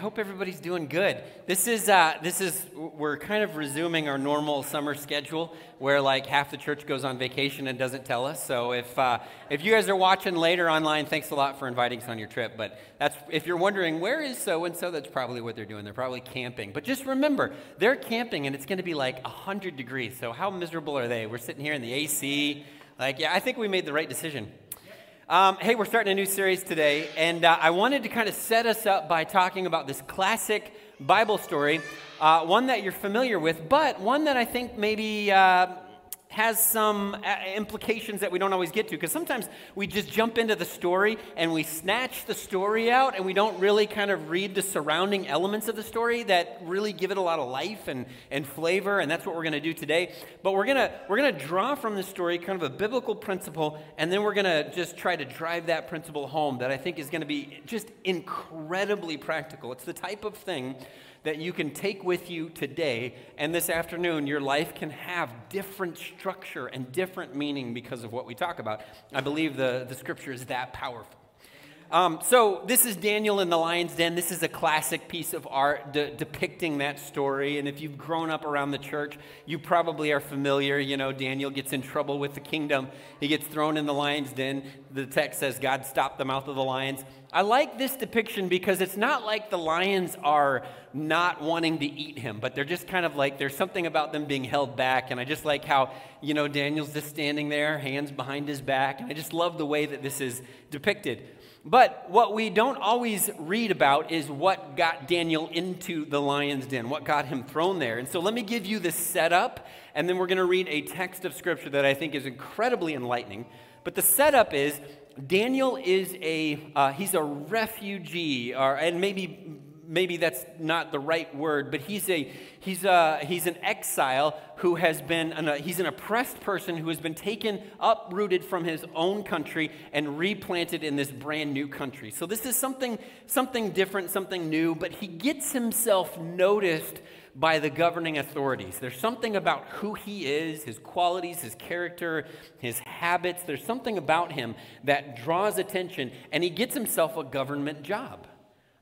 I hope everybody's doing good. This is uh, this is we're kind of resuming our normal summer schedule, where like half the church goes on vacation and doesn't tell us. So if uh, if you guys are watching later online, thanks a lot for inviting us on your trip. But that's if you're wondering where is so and so, that's probably what they're doing. They're probably camping. But just remember, they're camping and it's going to be like hundred degrees. So how miserable are they? We're sitting here in the AC. Like, yeah, I think we made the right decision. Um, hey, we're starting a new series today, and uh, I wanted to kind of set us up by talking about this classic Bible story, uh, one that you're familiar with, but one that I think maybe uh, has some uh, implications that we don't always get to because sometimes we just jump into the story and we snatch the story out and we don't really kind of read the surrounding elements of the story that really give it a lot of life and, and flavor and that's what we're going to do today. But we're going to we're going to draw from the story kind of a biblical principle and then we're going to just try to drive that principle home that i think is going to be just incredibly practical. It's the type of thing that you can take with you today and this afternoon. Your life can have different structure and different meaning because of what we talk about. I believe the, the scripture is that powerful. Um, so, this is Daniel in the lion's den. This is a classic piece of art de- depicting that story. And if you've grown up around the church, you probably are familiar. You know, Daniel gets in trouble with the kingdom, he gets thrown in the lion's den. The text says, God stopped the mouth of the lions. I like this depiction because it's not like the lions are not wanting to eat him, but they're just kind of like there's something about them being held back. And I just like how, you know, Daniel's just standing there, hands behind his back. And I just love the way that this is depicted. But what we don't always read about is what got Daniel into the lion's den, what got him thrown there. And so let me give you the setup, and then we're going to read a text of scripture that I think is incredibly enlightening. But the setup is Daniel is a uh, he's a refugee, or and maybe maybe that's not the right word, but he's, a, he's, a, he's an exile who has been, an, he's an oppressed person who has been taken, uprooted from his own country and replanted in this brand new country. So this is something, something different, something new, but he gets himself noticed by the governing authorities. There's something about who he is, his qualities, his character, his habits. There's something about him that draws attention, and he gets himself a government job.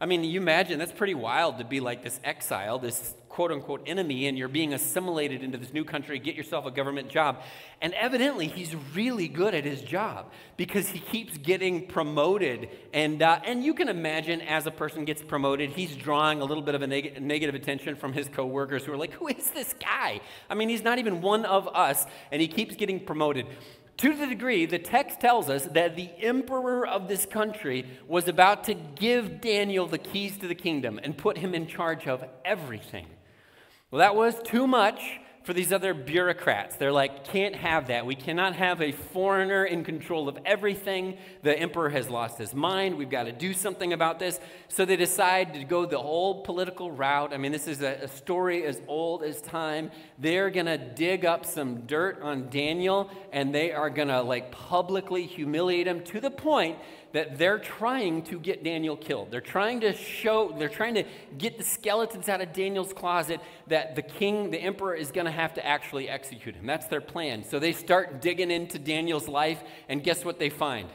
I mean, you imagine that's pretty wild to be like this exile, this quote unquote enemy, and you're being assimilated into this new country, get yourself a government job. And evidently, he's really good at his job because he keeps getting promoted. And, uh, and you can imagine as a person gets promoted, he's drawing a little bit of a neg- negative attention from his coworkers who are like, Who is this guy? I mean, he's not even one of us, and he keeps getting promoted. To the degree, the text tells us that the emperor of this country was about to give Daniel the keys to the kingdom and put him in charge of everything. Well, that was too much for these other bureaucrats. They're like, can't have that. We cannot have a foreigner in control of everything. The emperor has lost his mind. We've got to do something about this. So they decide to go the whole political route. I mean, this is a, a story as old as time. They're going to dig up some dirt on Daniel and they are going to like publicly humiliate him to the point that they're trying to get Daniel killed. They're trying to show, they're trying to get the skeletons out of Daniel's closet that the king, the emperor, is going to have to actually execute him. That's their plan. So they start digging into Daniel's life, and guess what they find?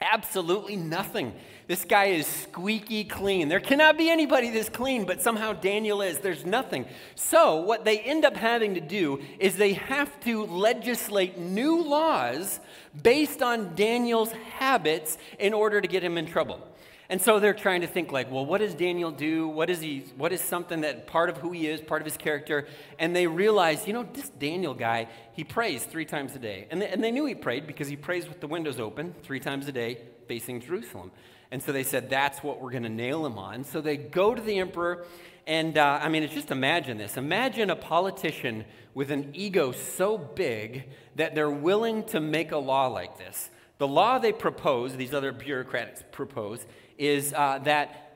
Absolutely nothing. This guy is squeaky clean. There cannot be anybody this clean, but somehow Daniel is. There's nothing. So, what they end up having to do is they have to legislate new laws based on Daniel's habits in order to get him in trouble. And so they're trying to think like, well, what does Daniel do? What is he what is something that part of who he is, part of his character? And they realize, you know, this Daniel guy, he prays 3 times a day. And they, and they knew he prayed because he prays with the windows open 3 times a day facing Jerusalem. And so they said, that's what we're going to nail him on. So they go to the emperor and uh, I mean, it's just imagine this. Imagine a politician with an ego so big that they're willing to make a law like this. The law they propose, these other bureaucrats propose, is uh, that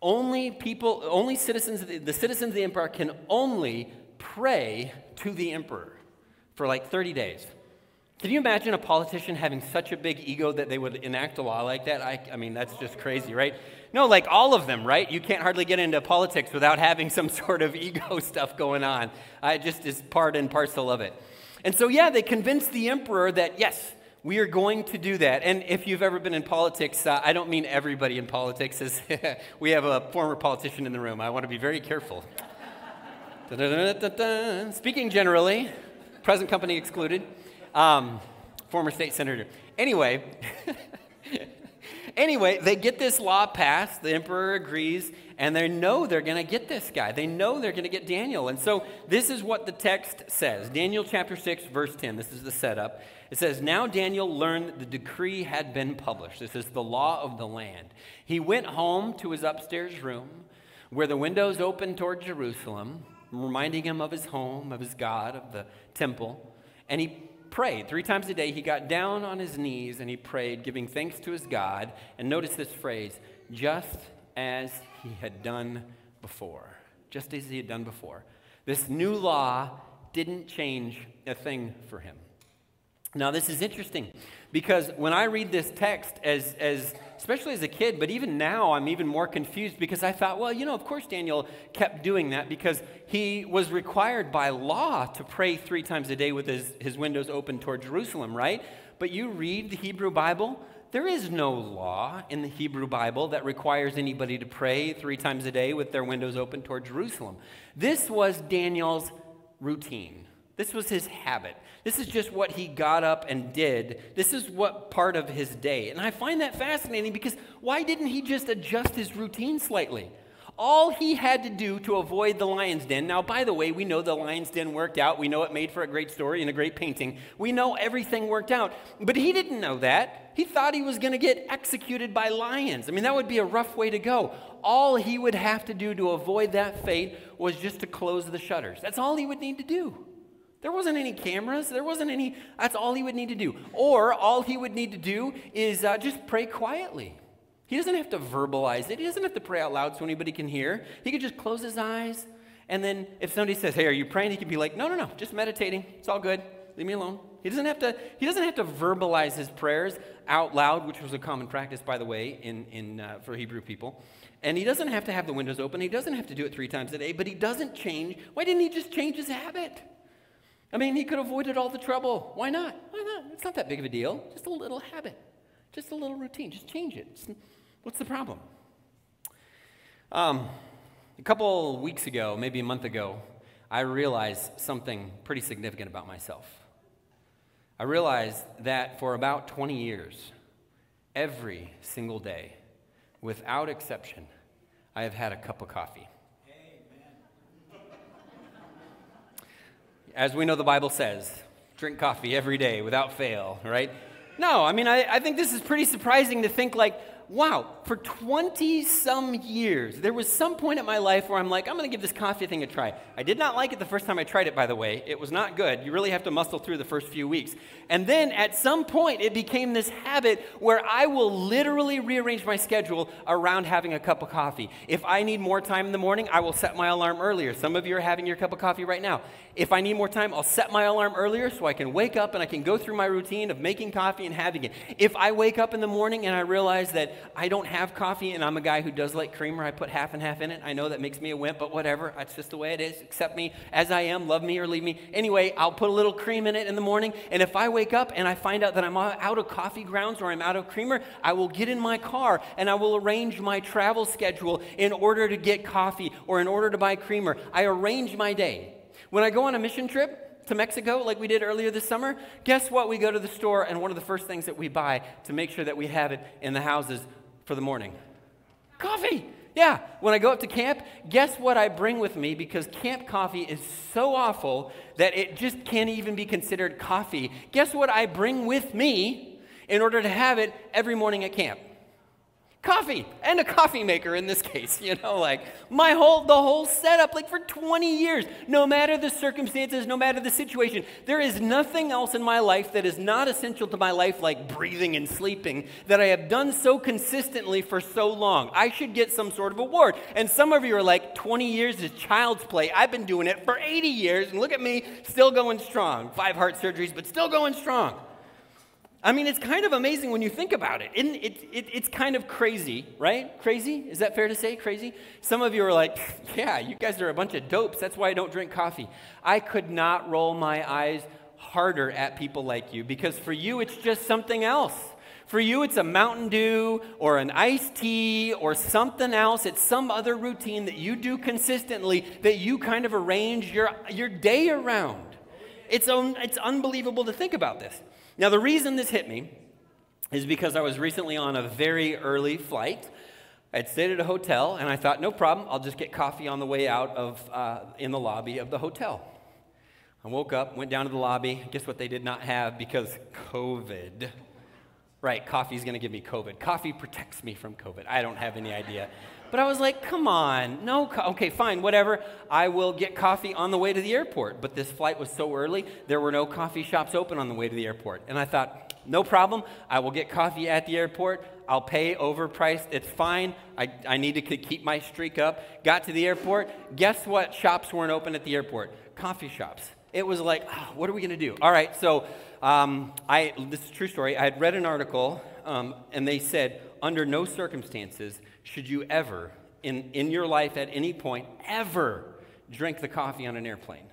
only people, only citizens, the citizens of the empire can only pray to the emperor for like 30 days. Can you imagine a politician having such a big ego that they would enact a law like that? I, I mean, that's just crazy, right? No, like all of them, right? You can't hardly get into politics without having some sort of ego stuff going on. I just is part and parcel of it. And so, yeah, they convinced the emperor that, yes, We are going to do that. And if you've ever been in politics, uh, I don't mean everybody in politics. As we have a former politician in the room. I want to be very careful. Speaking generally, present company excluded, um, former state senator. Anyway, anyway, they get this law passed. The emperor agrees, and they know they're going to get this guy. They know they're going to get Daniel. And so this is what the text says Daniel chapter 6, verse 10. This is the setup. It says, Now Daniel learned that the decree had been published. This is the law of the land. He went home to his upstairs room where the windows opened toward Jerusalem, reminding him of his home, of his God, of the temple. And he prayed. Three times a day, he got down on his knees and he prayed, giving thanks to his God. And notice this phrase just as he had done before. Just as he had done before. This new law didn't change a thing for him. Now, this is interesting because when I read this text, as, as, especially as a kid, but even now, I'm even more confused because I thought, well, you know, of course Daniel kept doing that because he was required by law to pray three times a day with his, his windows open toward Jerusalem, right? But you read the Hebrew Bible, there is no law in the Hebrew Bible that requires anybody to pray three times a day with their windows open toward Jerusalem. This was Daniel's routine. This was his habit. This is just what he got up and did. This is what part of his day. And I find that fascinating because why didn't he just adjust his routine slightly? All he had to do to avoid the lion's den. Now, by the way, we know the lion's den worked out. We know it made for a great story and a great painting. We know everything worked out. But he didn't know that. He thought he was going to get executed by lions. I mean, that would be a rough way to go. All he would have to do to avoid that fate was just to close the shutters. That's all he would need to do. There wasn't any cameras. There wasn't any, that's all he would need to do. Or all he would need to do is uh, just pray quietly. He doesn't have to verbalize it. He doesn't have to pray out loud so anybody can hear. He could just close his eyes. And then if somebody says, hey, are you praying? He could be like, no, no, no, just meditating. It's all good. Leave me alone. He doesn't have to, he doesn't have to verbalize his prayers out loud, which was a common practice, by the way, in, in, uh, for Hebrew people. And he doesn't have to have the windows open. He doesn't have to do it three times a day, but he doesn't change. Why didn't he just change his habit? I mean, he could have avoided all the trouble. Why not? Why not? It's not that big of a deal. Just a little habit, just a little routine. Just change it. What's the problem? Um, a couple weeks ago, maybe a month ago, I realized something pretty significant about myself. I realized that for about 20 years, every single day, without exception, I have had a cup of coffee. As we know the Bible says, drink coffee every day without fail, right? No, I mean, I, I think this is pretty surprising to think like, wow, for 20 some years, there was some point in my life where I'm like, I'm going to give this coffee thing a try. I did not like it the first time I tried it, by the way. It was not good. You really have to muscle through the first few weeks. And then at some point, it became this habit where I will literally rearrange my schedule around having a cup of coffee. If I need more time in the morning, I will set my alarm earlier. Some of you are having your cup of coffee right now. If I need more time, I'll set my alarm earlier so I can wake up and I can go through my routine of making coffee and having it. If I wake up in the morning and I realize that I don't have coffee and I'm a guy who does like creamer, I put half and half in it. I know that makes me a wimp, but whatever. That's just the way it is. Accept me as I am, love me or leave me. Anyway, I'll put a little cream in it in the morning. And if I wake up and I find out that I'm out of coffee grounds or I'm out of creamer, I will get in my car and I will arrange my travel schedule in order to get coffee or in order to buy creamer. I arrange my day. When I go on a mission trip to Mexico, like we did earlier this summer, guess what? We go to the store, and one of the first things that we buy to make sure that we have it in the houses for the morning coffee. Yeah, when I go up to camp, guess what I bring with me? Because camp coffee is so awful that it just can't even be considered coffee. Guess what I bring with me in order to have it every morning at camp? Coffee and a coffee maker in this case you know like my whole the whole setup like for 20 years no matter the circumstances no matter the situation there is nothing else in my life that is not essential to my life like breathing and sleeping that i have done so consistently for so long. I should get some sort of award. And some of you are like 20 years is child's play. I've been doing it for 80 years and look at me still going strong. Five heart surgeries but still going strong I mean, it's kind of amazing when you think about it. it, it, it's kind of crazy, right? Crazy? Is that fair to say? Crazy? Some of you are like, yeah, you guys are a bunch of dopes. That's why I don't drink coffee. I could not roll my eyes harder at people like you because for you, it's just something else. For you, it's a Mountain Dew or an iced tea or something else. It's some other routine that you do consistently that you kind of arrange your, your day around. It's, un, it's unbelievable to think about this. Now, the reason this hit me is because I was recently on a very early flight. I'd stayed at a hotel, and I thought, no problem, I'll just get coffee on the way out of, uh, in the lobby of the hotel. I woke up, went down to the lobby. Guess what they did not have because COVID right, coffee's to give me COVID. Coffee protects me from COVID. I don't have any idea. But I was like, come on, no, co- okay, fine, whatever. I will get coffee on the way to the airport. But this flight was so early, there were no coffee shops open on the way to the airport. And I thought, no problem, I will get coffee at the airport. I'll pay overpriced. It's fine. I, I need to keep my streak up. Got to the airport. Guess what shops weren't open at the airport? Coffee shops. It was like, oh, what are we going to do? All right, so um, I, this is true story. I had read an article, um, and they said, under no circumstances should you ever, in, in your life at any point, ever drink the coffee on an airplane.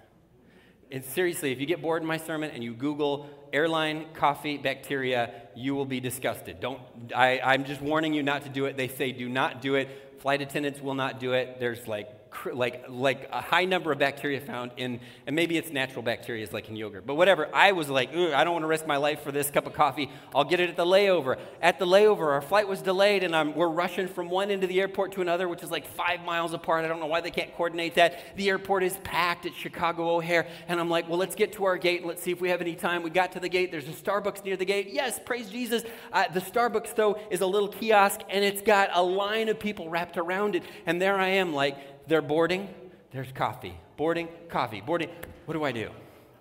And seriously, if you get bored in my sermon and you Google airline coffee bacteria, you will be disgusted. Don't, I, I'm just warning you not to do it. They say do not do it. Flight attendants will not do it. There's like like, like a high number of bacteria found in, and maybe it's natural bacteria like in yogurt, but whatever. I was like, I don't want to risk my life for this cup of coffee. I'll get it at the layover. At the layover, our flight was delayed, and I'm, we're rushing from one end of the airport to another, which is like five miles apart. I don't know why they can't coordinate that. The airport is packed at Chicago O'Hare, and I'm like, well, let's get to our gate and let's see if we have any time. We got to the gate. There's a Starbucks near the gate. Yes, praise Jesus. Uh, the Starbucks, though, is a little kiosk, and it's got a line of people wrapped around it. And there I am, like, they're boarding, there's coffee. Boarding, coffee. Boarding. What do I do?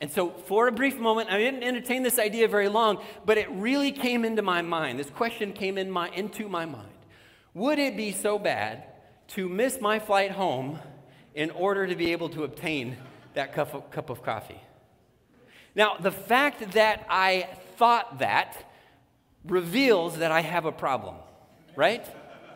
And so, for a brief moment, I didn't entertain this idea very long, but it really came into my mind. This question came in my, into my mind. Would it be so bad to miss my flight home in order to be able to obtain that cup of, cup of coffee? Now, the fact that I thought that reveals that I have a problem, right?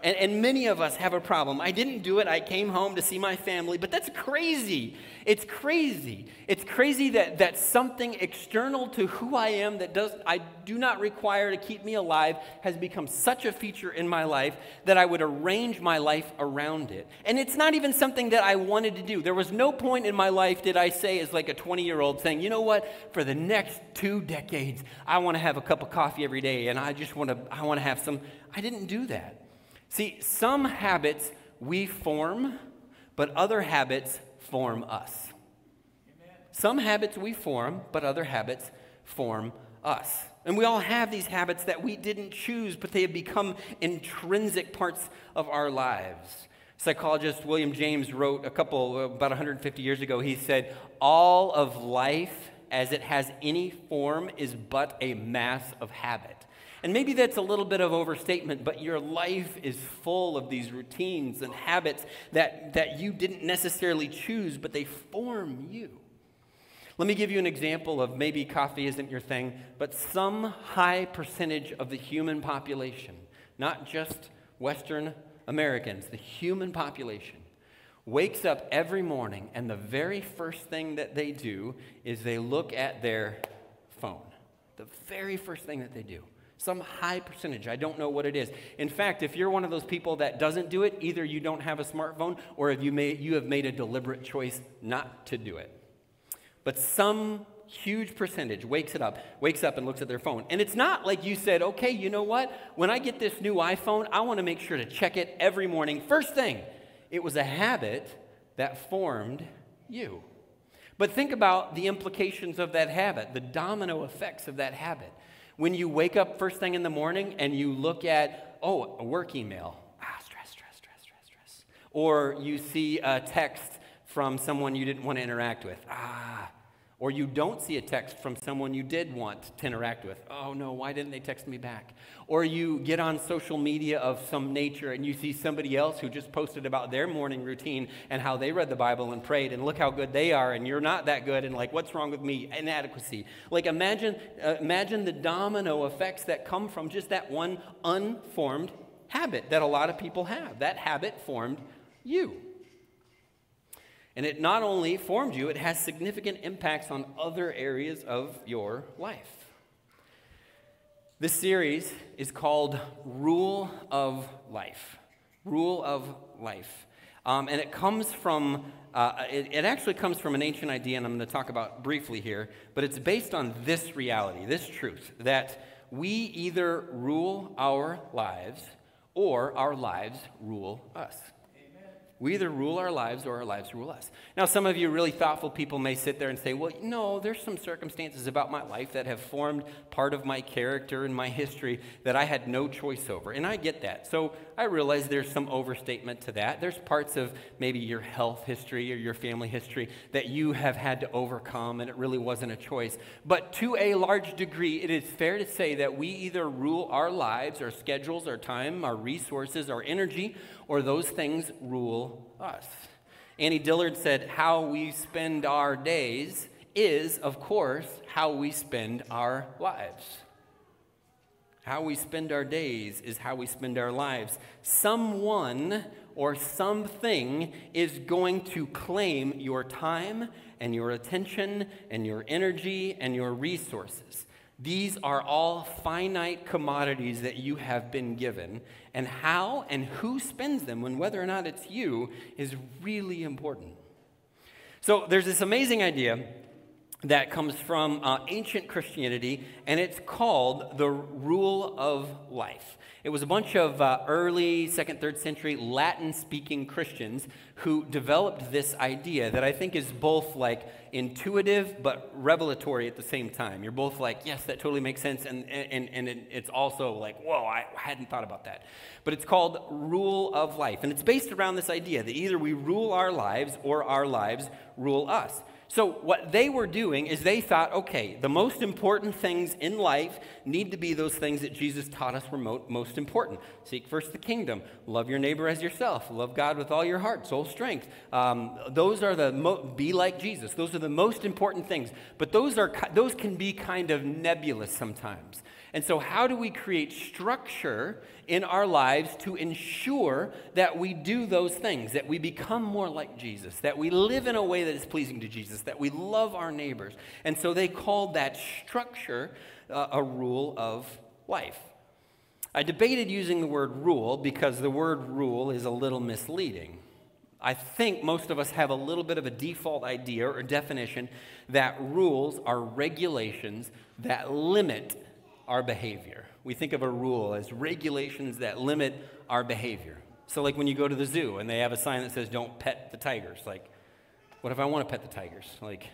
And, and many of us have a problem. I didn't do it. I came home to see my family, but that's crazy. It's crazy. It's crazy that, that something external to who I am that does I do not require to keep me alive has become such a feature in my life that I would arrange my life around it. And it's not even something that I wanted to do. There was no point in my life did I say as like a 20-year-old saying, "You know what? For the next 2 decades, I want to have a cup of coffee every day and I just want to I want to have some I didn't do that. See, some habits we form, but other habits form us. Amen. Some habits we form, but other habits form us. And we all have these habits that we didn't choose, but they have become intrinsic parts of our lives. Psychologist William James wrote a couple, about 150 years ago, he said, All of life as it has any form is but a mass of habit. And maybe that's a little bit of overstatement, but your life is full of these routines and habits that, that you didn't necessarily choose, but they form you. Let me give you an example of maybe coffee isn't your thing, but some high percentage of the human population, not just Western Americans, the human population, wakes up every morning and the very first thing that they do is they look at their phone. The very first thing that they do. Some high percentage. I don't know what it is. In fact, if you're one of those people that doesn't do it, either you don't have a smartphone or if you, you have made a deliberate choice not to do it. But some huge percentage wakes it up, wakes up and looks at their phone. And it's not like you said, okay, you know what? When I get this new iPhone, I want to make sure to check it every morning. First thing, it was a habit that formed you. But think about the implications of that habit, the domino effects of that habit. When you wake up first thing in the morning and you look at, oh, a work email, ah, stress, stress, stress, stress, stress. Or you see a text from someone you didn't want to interact with, ah, or you don't see a text from someone you did want to interact with. Oh no, why didn't they text me back? Or you get on social media of some nature and you see somebody else who just posted about their morning routine and how they read the Bible and prayed and look how good they are and you're not that good and like what's wrong with me? Inadequacy. Like imagine uh, imagine the domino effects that come from just that one unformed habit that a lot of people have. That habit formed you. And it not only formed you, it has significant impacts on other areas of your life. This series is called Rule of Life. Rule of Life. Um, and it comes from, uh, it, it actually comes from an ancient idea, and I'm going to talk about briefly here, but it's based on this reality, this truth, that we either rule our lives or our lives rule us. We either rule our lives or our lives rule us. Now, some of you really thoughtful people may sit there and say, well, no, there's some circumstances about my life that have formed part of my character and my history that I had no choice over. And I get that. So I realize there's some overstatement to that. There's parts of maybe your health history or your family history that you have had to overcome and it really wasn't a choice. But to a large degree, it is fair to say that we either rule our lives, our schedules, our time, our resources, our energy, or those things rule us. Annie Dillard said, How we spend our days is, of course, how we spend our lives. How we spend our days is how we spend our lives. Someone or something is going to claim your time and your attention and your energy and your resources. These are all finite commodities that you have been given, and how and who spends them, and whether or not it's you, is really important. So there's this amazing idea that comes from uh, ancient Christianity, and it's called the rule of life. It was a bunch of uh, early second, third century Latin speaking Christians who developed this idea that I think is both like intuitive but revelatory at the same time. You're both like, yes, that totally makes sense, and, and, and it's also like, whoa, I hadn't thought about that. But it's called rule of life, and it's based around this idea that either we rule our lives or our lives rule us. So, what they were doing is they thought, okay, the most important things in life need to be those things that Jesus taught us were mo- most important. Seek first the kingdom, love your neighbor as yourself, love God with all your heart, soul, strength. Um, those are the, mo- be like Jesus. Those are the most important things. But those, are, those can be kind of nebulous sometimes. And so, how do we create structure in our lives to ensure that we do those things, that we become more like Jesus, that we live in a way that is pleasing to Jesus, that we love our neighbors? And so, they called that structure uh, a rule of life. I debated using the word rule because the word rule is a little misleading. I think most of us have a little bit of a default idea or definition that rules are regulations that limit our behavior. We think of a rule as regulations that limit our behavior. So, like when you go to the zoo and they have a sign that says, don't pet the tigers, like, what if I want to pet the tigers? Like,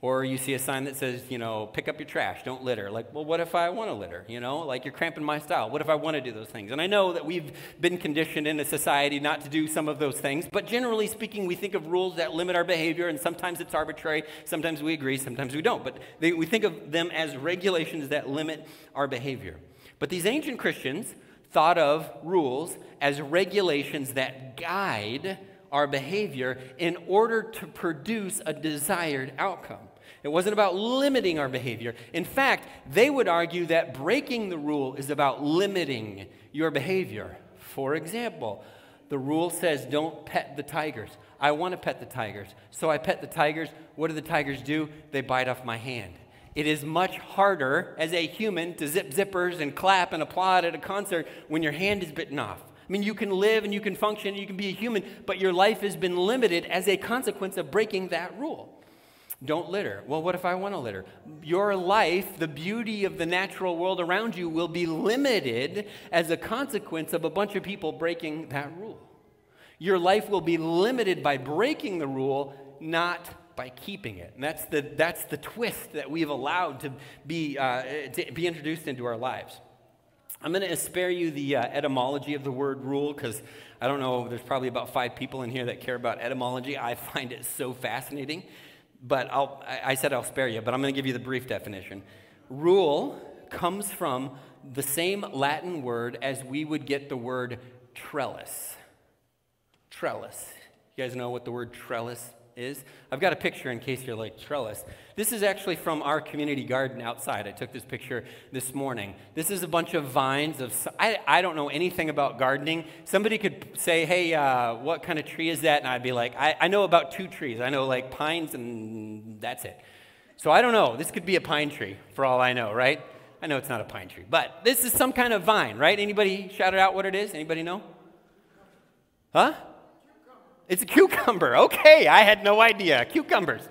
or you see a sign that says, you know, pick up your trash, don't litter. Like, well, what if I want to litter? You know, like you're cramping my style. What if I want to do those things? And I know that we've been conditioned in a society not to do some of those things, but generally speaking, we think of rules that limit our behavior, and sometimes it's arbitrary, sometimes we agree, sometimes we don't. But they, we think of them as regulations that limit our behavior. But these ancient Christians thought of rules as regulations that guide our behavior in order to produce a desired outcome. It wasn't about limiting our behavior. In fact, they would argue that breaking the rule is about limiting your behavior. For example, the rule says don't pet the tigers. I want to pet the tigers. So I pet the tigers. What do the tigers do? They bite off my hand. It is much harder as a human to zip zippers and clap and applaud at a concert when your hand is bitten off. I mean, you can live and you can function, and you can be a human, but your life has been limited as a consequence of breaking that rule. Don't litter. Well, what if I want to litter? Your life, the beauty of the natural world around you, will be limited as a consequence of a bunch of people breaking that rule. Your life will be limited by breaking the rule, not by keeping it. And that's the, that's the twist that we've allowed to be, uh, to be introduced into our lives. I'm going to spare you the uh, etymology of the word rule because I don't know, there's probably about five people in here that care about etymology. I find it so fascinating. But I'll, I said I'll spare you, but I'm going to give you the brief definition. Rule comes from the same Latin word as we would get the word trellis. Trellis. You guys know what the word trellis is. I've got a picture in case you're like trellis. This is actually from our community garden outside. I took this picture this morning. This is a bunch of vines of. I, I don't know anything about gardening. Somebody could say, "Hey, uh, what kind of tree is that?" And I'd be like, I, "I know about two trees. I know like pines, and that's it." So I don't know. This could be a pine tree for all I know, right? I know it's not a pine tree, but this is some kind of vine, right? Anybody shout it out what it is? Anybody know? Huh? It's a cucumber. Okay, I had no idea. Cucumbers,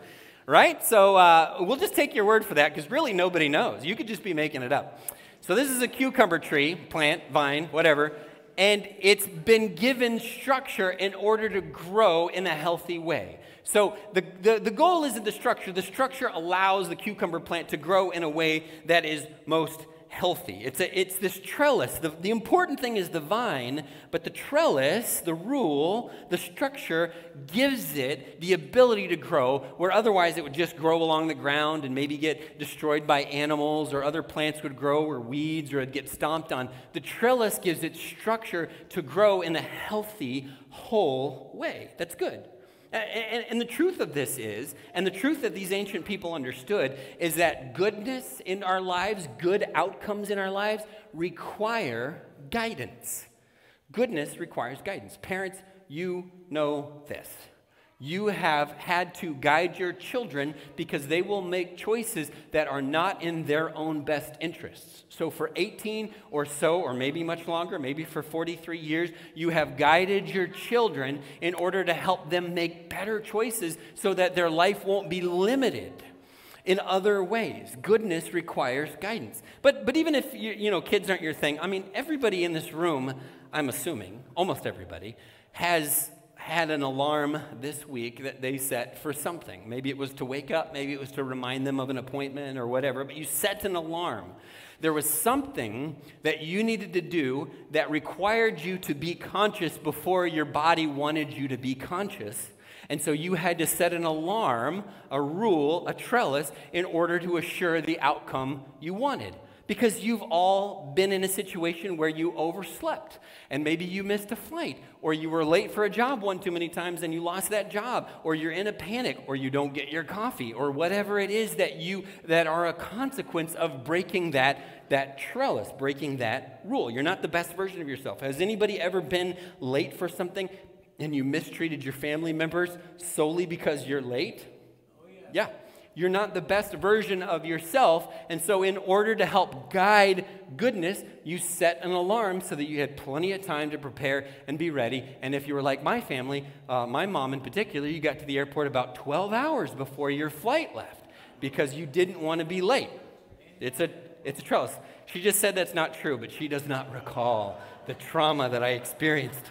right? So uh, we'll just take your word for that because really nobody knows. You could just be making it up. So this is a cucumber tree, plant, vine, whatever, and it's been given structure in order to grow in a healthy way. So the, the, the goal isn't the structure. The structure allows the cucumber plant to grow in a way that is most healthy. It's, a, it's this trellis. The, the important thing is the vine, but the trellis, the rule, the structure gives it the ability to grow where otherwise it would just grow along the ground and maybe get destroyed by animals or other plants would grow or weeds or it'd get stomped on. The trellis gives it structure to grow in a healthy, whole way. That's good. And, and, the truth of this is, and the truth that these ancient people understood, is that goodness in our lives, good outcomes in our lives, require guidance. Goodness requires guidance. Parents, you know this. You have had to guide your children because they will make choices that are not in their own best interests. So, for 18 or so, or maybe much longer, maybe for 43 years, you have guided your children in order to help them make better choices so that their life won't be limited in other ways. Goodness requires guidance. But, but even if you, you know, kids aren't your thing, I mean, everybody in this room, I'm assuming, almost everybody, has had an alarm this week that they set for something. Maybe it was to wake up, maybe it was to remind them of an appointment or whatever, but you set an alarm. There was something that you needed to do that required you to be conscious before your body wanted you to be conscious. And so you had to set an alarm, a rule, a trellis, in order to assure the outcome you wanted because you've all been in a situation where you overslept and maybe you missed a flight or you were late for a job one too many times and you lost that job or you're in a panic or you don't get your coffee or whatever it is that you that are a consequence of breaking that that trellis breaking that rule. You're not the best version of yourself. Has anybody ever been late for something and you mistreated your family members solely because you're late? Oh, yeah. yeah you're not the best version of yourself. And so, in order to help guide goodness, you set an alarm so that you had plenty of time to prepare and be ready. And if you were like my family, uh, my mom in particular, you got to the airport about 12 hours before your flight left because you didn't want to be late. It's a, it's a trellis. She just said that's not true, but she does not recall the trauma that I experienced.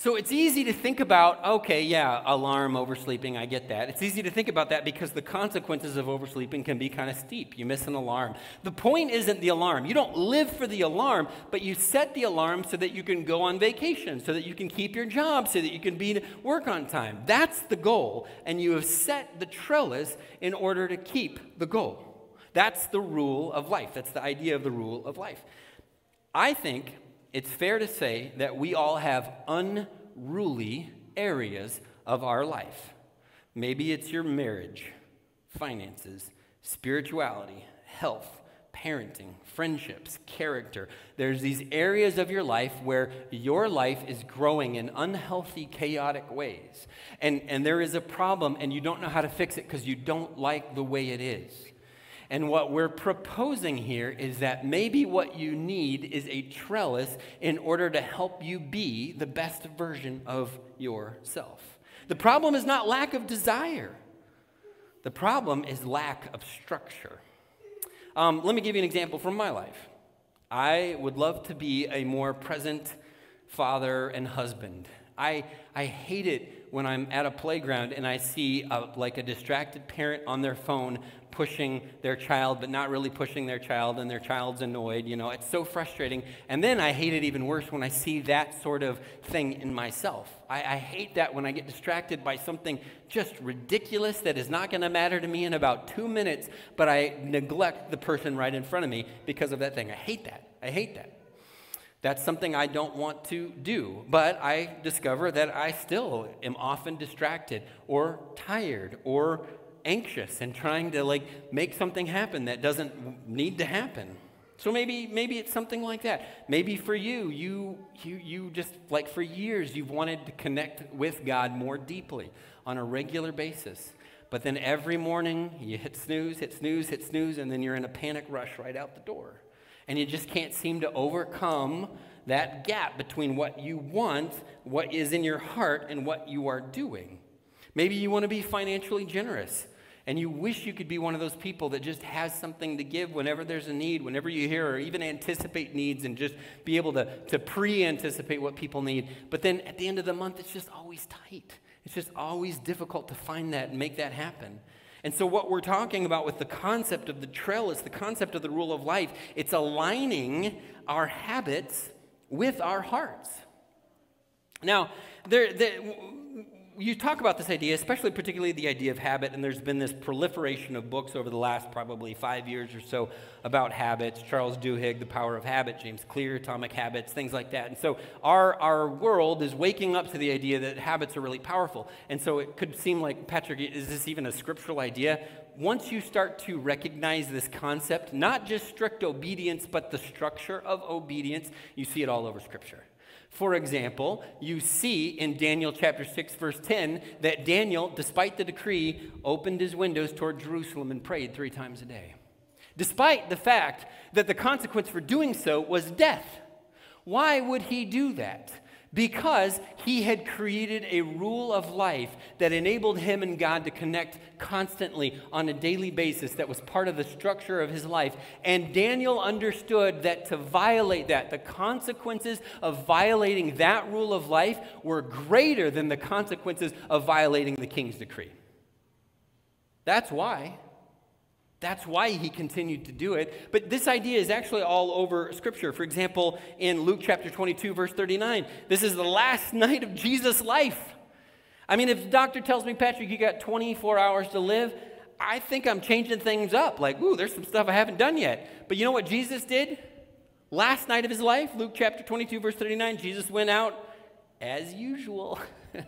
So it's easy to think about, okay, yeah, alarm, oversleeping, I get that. It's easy to think about that because the consequences of oversleeping can be kind of steep. You miss an alarm. The point isn't the alarm. You don't live for the alarm, but you set the alarm so that you can go on vacation, so that you can keep your job, so that you can be work on time. That's the goal. And you have set the trellis in order to keep the goal. That's the rule of life. That's the idea of the rule of life. I think it's fair to say that we all have unruly areas of our life. Maybe it's your marriage, finances, spirituality, health, parenting, friendships, character. There's these areas of your life where your life is growing in unhealthy, chaotic ways. And, and there is a problem, and you don't know how to fix it because you don't like the way it is. And what we're proposing here is that maybe what you need is a trellis in order to help you be the best version of yourself. The problem is not lack of desire, the problem is lack of structure. Um, let me give you an example from my life. I would love to be a more present father and husband. I, I hate it when I'm at a playground and I see a, like a distracted parent on their phone pushing their child, but not really pushing their child, and their child's annoyed. You know, it's so frustrating. And then I hate it even worse when I see that sort of thing in myself. I, I hate that when I get distracted by something just ridiculous that is not going to matter to me in about two minutes, but I neglect the person right in front of me because of that thing. I hate that. I hate that. That's something I don't want to do, but I discover that I still am often distracted or tired or anxious and trying to like make something happen that doesn't need to happen. So maybe maybe it's something like that. Maybe for you, you you you just like for years you've wanted to connect with God more deeply on a regular basis. But then every morning you hit snooze, hit snooze, hit snooze, and then you're in a panic rush right out the door. And you just can't seem to overcome that gap between what you want, what is in your heart, and what you are doing. Maybe you want to be financially generous. And you wish you could be one of those people that just has something to give whenever there's a need, whenever you hear or even anticipate needs and just be able to, to pre anticipate what people need. But then at the end of the month, it's just always tight. It's just always difficult to find that and make that happen. And so, what we're talking about with the concept of the trail is the concept of the rule of life. It's aligning our habits with our hearts. Now, there, there, you talk about this idea, especially particularly the idea of habit, and there's been this proliferation of books over the last probably five years or so about habits. Charles Duhigg, The Power of Habit, James Clear, Atomic Habits, things like that. And so our, our world is waking up to the idea that habits are really powerful. And so it could seem like, Patrick, is this even a scriptural idea? Once you start to recognize this concept, not just strict obedience, but the structure of obedience, you see it all over Scripture. For example, you see in Daniel chapter 6, verse 10, that Daniel, despite the decree, opened his windows toward Jerusalem and prayed three times a day. Despite the fact that the consequence for doing so was death. Why would he do that? Because he had created a rule of life that enabled him and God to connect constantly on a daily basis that was part of the structure of his life. And Daniel understood that to violate that, the consequences of violating that rule of life were greater than the consequences of violating the king's decree. That's why. That's why he continued to do it. But this idea is actually all over Scripture. For example, in Luke chapter 22, verse 39, this is the last night of Jesus' life. I mean, if the doctor tells me, Patrick, you got 24 hours to live, I think I'm changing things up. Like, ooh, there's some stuff I haven't done yet. But you know what Jesus did? Last night of his life, Luke chapter 22, verse 39, Jesus went out as usual.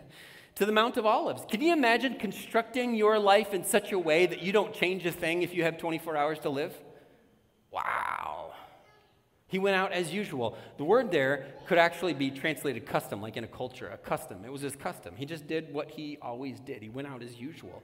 to the Mount of Olives. Can you imagine constructing your life in such a way that you don't change a thing if you have 24 hours to live? Wow. He went out as usual. The word there could actually be translated custom, like in a culture, a custom. It was his custom. He just did what he always did. He went out as usual.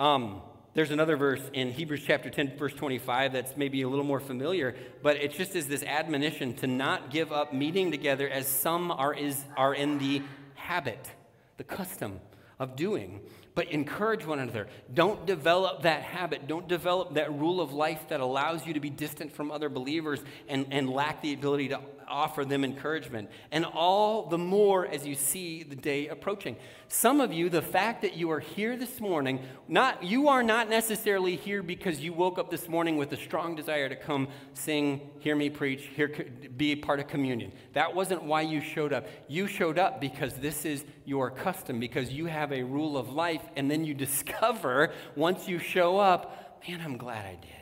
Um, there's another verse in Hebrews chapter 10, verse 25, that's maybe a little more familiar, but it just is this admonition to not give up meeting together as some are, is, are in the habit the custom of doing, but encourage one another. Don't develop that habit. Don't develop that rule of life that allows you to be distant from other believers and, and lack the ability to offer them encouragement. And all the more as you see the day approaching. Some of you, the fact that you are here this morning, not you are not necessarily here because you woke up this morning with a strong desire to come sing, hear me preach, hear, be part of communion. That wasn't why you showed up. You showed up because this is your custom, because you have a rule of life, and then you discover once you show up, man, I'm glad I did.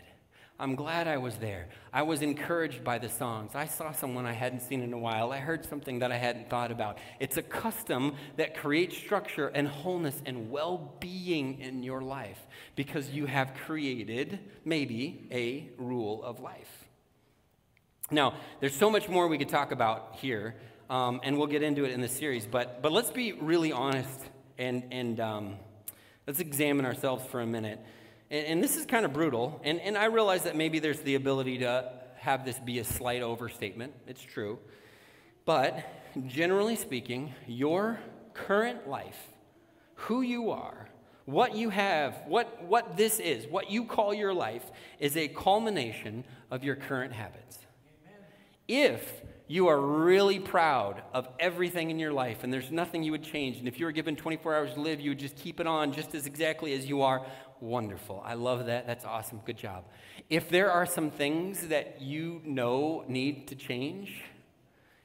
I'm glad I was there. I was encouraged by the songs. I saw someone I hadn't seen in a while. I heard something that I hadn't thought about. It's a custom that creates structure and wholeness and well being in your life because you have created maybe a rule of life. Now, there's so much more we could talk about here, um, and we'll get into it in the series, but, but let's be really honest and, and um, let's examine ourselves for a minute. And, and this is kind of brutal. And, and I realize that maybe there's the ability to have this be a slight overstatement. It's true. But generally speaking, your current life, who you are, what you have, what, what this is, what you call your life, is a culmination of your current habits. Amen. If you are really proud of everything in your life and there's nothing you would change, and if you were given 24 hours to live, you would just keep it on just as exactly as you are, wonderful. I love that. That's awesome. Good job. If there are some things that you know need to change,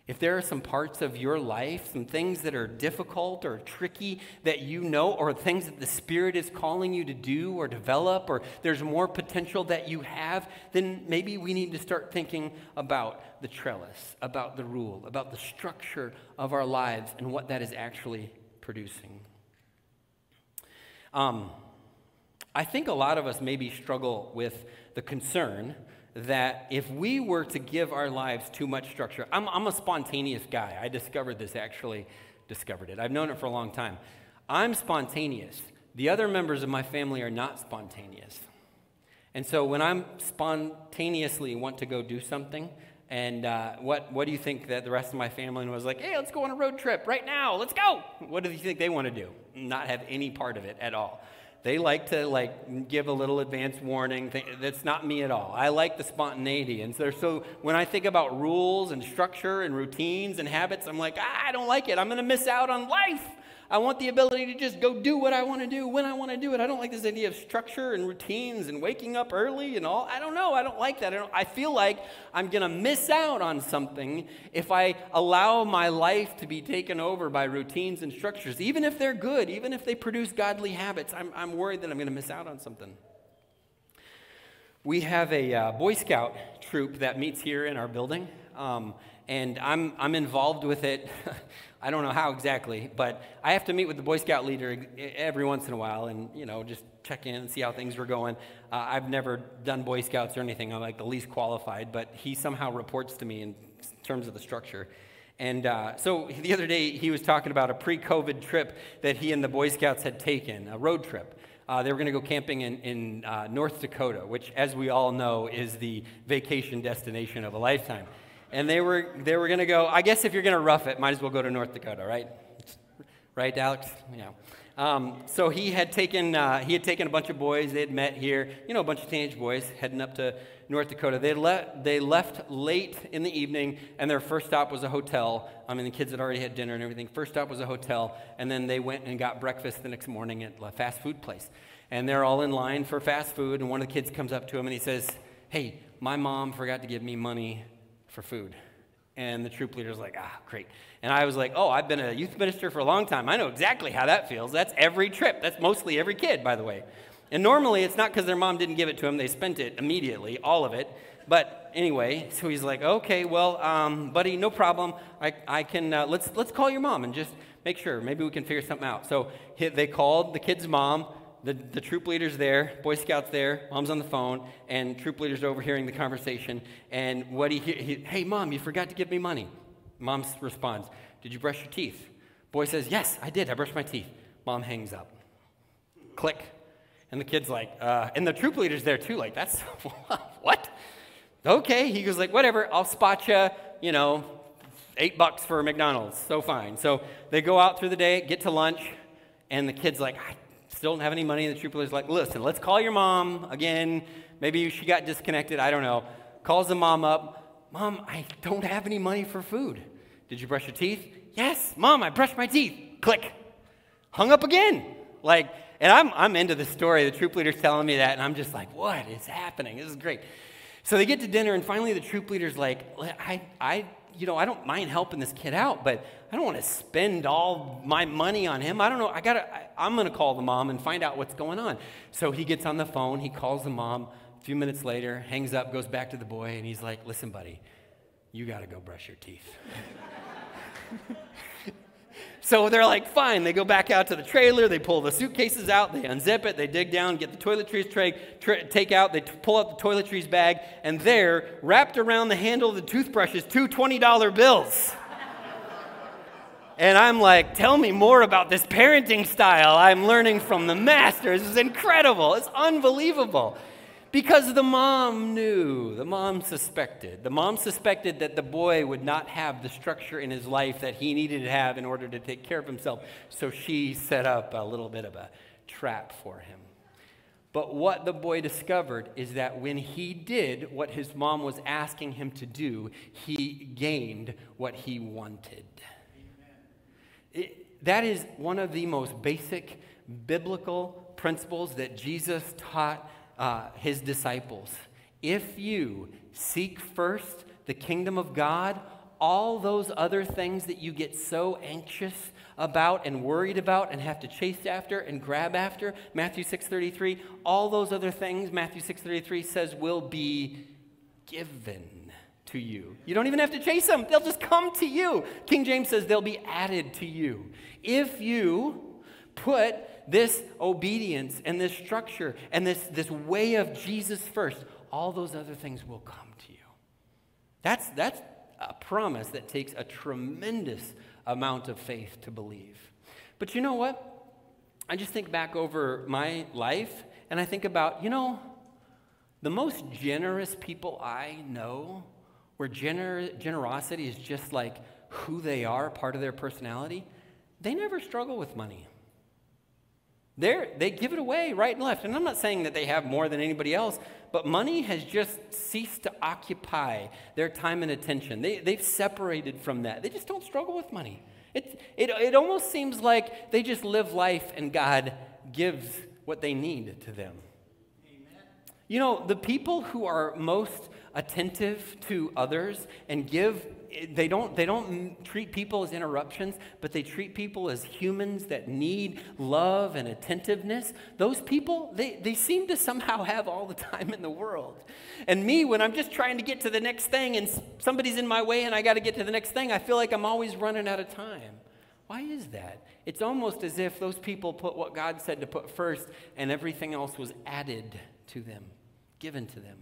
If there are some parts of your life, some things that are difficult or tricky that you know, or things that the Spirit is calling you to do or develop, or there's more potential that you have, then maybe we need to start thinking about the trellis, about the rule, about the structure of our lives and what that is actually producing. Um, I think a lot of us maybe struggle with the concern that if we were to give our lives too much structure, I'm, I'm a spontaneous guy. I discovered this actually, discovered it. I've known it for a long time. I'm spontaneous. The other members of my family are not spontaneous. And so when I'm spontaneously want to go do something, and uh, what, what do you think that the rest of my family was like, hey, let's go on a road trip right now, let's go. What do you think they want to do? Not have any part of it at all. They like to like give a little advance warning. That's not me at all. I like the spontaneity. And so, so when I think about rules and structure and routines and habits, I'm like, ah, I don't like it. I'm going to miss out on life. I want the ability to just go do what I want to do when I want to do it. I don't like this idea of structure and routines and waking up early and all. I don't know. I don't like that. I, I feel like I'm going to miss out on something if I allow my life to be taken over by routines and structures. Even if they're good, even if they produce godly habits, I'm, I'm worried that I'm going to miss out on something. We have a uh, Boy Scout troop that meets here in our building. Um, and I'm, I'm involved with it. I don't know how exactly, but I have to meet with the Boy Scout leader every once in a while and, you know, just check in and see how things were going. Uh, I've never done Boy Scouts or anything. I'm like the least qualified, but he somehow reports to me in terms of the structure. And uh, so the other day, he was talking about a pre COVID trip that he and the Boy Scouts had taken, a road trip. Uh, they were going to go camping in, in uh, North Dakota, which, as we all know, is the vacation destination of a lifetime and they were they were going to go. I guess if you're going to rough it, might as well go to North Dakota, right? Right, Alex? Yeah. Um, so he had taken uh, he had taken a bunch of boys. They had met here, you know, a bunch of teenage boys heading up to North Dakota. They le- they left late in the evening, and their first stop was a hotel. I mean, the kids had already had dinner and everything. First stop was a hotel, and then they went and got breakfast the next morning at a fast food place. And they're all in line for fast food, and one of the kids comes up to him and he says, "Hey, my mom forgot to give me money for food. And the troop leader's like, ah, great. And I was like, oh, I've been a youth minister for a long time. I know exactly how that feels. That's every trip. That's mostly every kid, by the way. And normally it's not because their mom didn't give it to them, they spent it immediately, all of it. But anyway, so he's like, okay, well, um, buddy, no problem. I, I can, uh, let's, let's call your mom and just make sure. Maybe we can figure something out. So he, they called the kid's mom the, the troop leader's there, Boy Scout's there, mom's on the phone, and troop leader's overhearing the conversation. And what he, he hey, mom, you forgot to give me money. Mom responds, did you brush your teeth? Boy says, yes, I did. I brushed my teeth. Mom hangs up. Click. And the kid's like, uh, and the troop leader's there too, like, that's, what? Okay. He goes like, whatever, I'll spot you, you know, eight bucks for McDonald's. So fine. So they go out through the day, get to lunch, and the kid's like, I still don't have any money. And the leader's like, listen, let's call your mom again. Maybe she got disconnected. I don't know. Calls the mom up. Mom, I don't have any money for food. Did you brush your teeth? Yes. Mom, I brushed my teeth. Click. Hung up again. Like, and I'm, I'm into the story. The troop leader's telling me that, and I'm just like, what is happening? This is great. So they get to dinner, and finally the troop leader's like, I, I you know, I don't mind helping this kid out, but I don't want to spend all my money on him. I don't know. I got to, I'm going to call the mom and find out what's going on. So he gets on the phone. He calls the mom. A few minutes later, hangs up, goes back to the boy, and he's like, listen, buddy, you got to go brush your teeth. So they're like, fine. They go back out to the trailer. They pull the suitcases out. They unzip it. They dig down, get the toiletries tray, tra- take out. They t- pull out the toiletries bag. And there, wrapped around the handle of the toothbrush, is two $20 bills. and I'm like, tell me more about this parenting style I'm learning from the masters. This is incredible. It's unbelievable. Because the mom knew, the mom suspected. The mom suspected that the boy would not have the structure in his life that he needed to have in order to take care of himself. So she set up a little bit of a trap for him. But what the boy discovered is that when he did what his mom was asking him to do, he gained what he wanted. It, that is one of the most basic biblical principles that Jesus taught uh, his disciples if you seek first the kingdom of God, all those other things that you get so anxious about and worried about and have to chase after and grab after, Matthew 6:33, all those other things Matthew 6:33 says will be given to you. You don't even have to chase them. They'll just come to you. King James says they'll be added to you. If you put this obedience and this structure and this, this way of Jesus first, all those other things will come to you. That's, that's a promise that takes a tremendous amount of faith to believe. But you know what? I just think back over my life and I think about, you know, the most generous people I know, where gener- generosity is just like who they are, part of their personality, they never struggle with money. They're, they give it away right and left. And I'm not saying that they have more than anybody else, but money has just ceased to occupy their time and attention. They, they've separated from that. They just don't struggle with money. It, it, it almost seems like they just live life and God gives what they need to them. Amen. You know, the people who are most attentive to others and give they don't they don't treat people as interruptions but they treat people as humans that need love and attentiveness. Those people they, they seem to somehow have all the time in the world. And me when i'm just trying to get to the next thing and somebody's in my way and i got to get to the next thing i feel like i'm always running out of time. Why is that? It's almost as if those people put what god said to put first and everything else was added to them given to them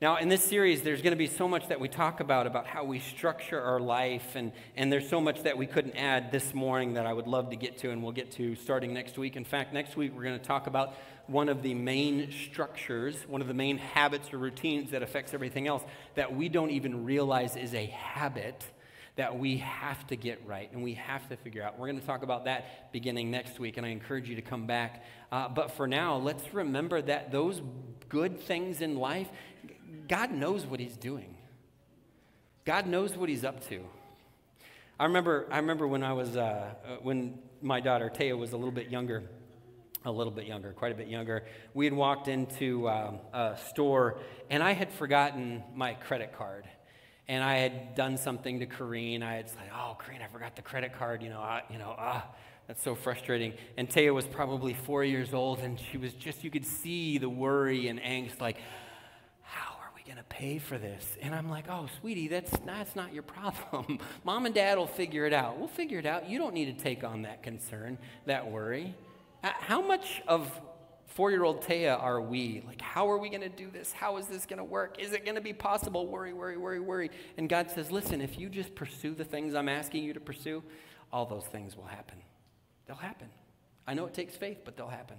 now, in this series, there's going to be so much that we talk about, about how we structure our life, and, and there's so much that we couldn't add this morning that I would love to get to, and we'll get to starting next week. In fact, next week, we're going to talk about one of the main structures, one of the main habits or routines that affects everything else that we don't even realize is a habit that we have to get right and we have to figure out. We're going to talk about that beginning next week, and I encourage you to come back. Uh, but for now, let's remember that those good things in life, God knows what He's doing. God knows what He's up to. I remember, I remember when I was, uh, uh, when my daughter Taya was a little bit younger, a little bit younger, quite a bit younger. We had walked into um, a store, and I had forgotten my credit card. And I had done something to Corrine. I had said, "Oh, Corrine, I forgot the credit card." You know, I, you know, ah, that's so frustrating. And Taya was probably four years old, and she was just—you could see the worry and angst, like, going to pay for this? And I'm like, oh, sweetie, that's, that's not your problem. Mom and dad will figure it out. We'll figure it out. You don't need to take on that concern, that worry. How much of four year old Taya are we? Like, how are we going to do this? How is this going to work? Is it going to be possible? Worry, worry, worry, worry. And God says, listen, if you just pursue the things I'm asking you to pursue, all those things will happen. They'll happen. I know it takes faith, but they'll happen.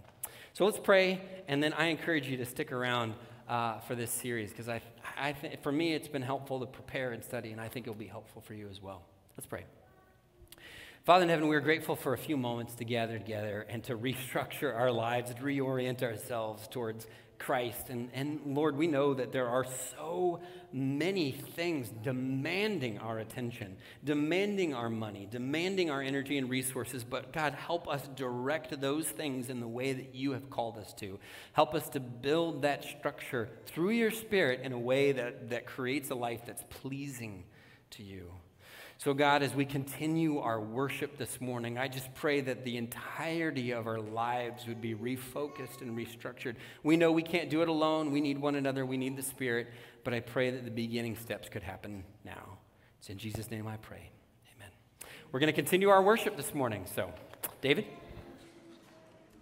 So let's pray, and then I encourage you to stick around uh, for this series because I, I th- for me, it's been helpful to prepare and study, and I think it'll be helpful for you as well. Let's pray. Father in heaven, we're grateful for a few moments to gather together and to restructure our lives, to reorient ourselves towards Christ. And, and Lord, we know that there are so many things demanding our attention, demanding our money, demanding our energy and resources. But God, help us direct those things in the way that you have called us to. Help us to build that structure through your Spirit in a way that, that creates a life that's pleasing to you. So, God, as we continue our worship this morning, I just pray that the entirety of our lives would be refocused and restructured. We know we can't do it alone. We need one another. We need the Spirit. But I pray that the beginning steps could happen now. It's in Jesus' name I pray. Amen. We're going to continue our worship this morning. So, David?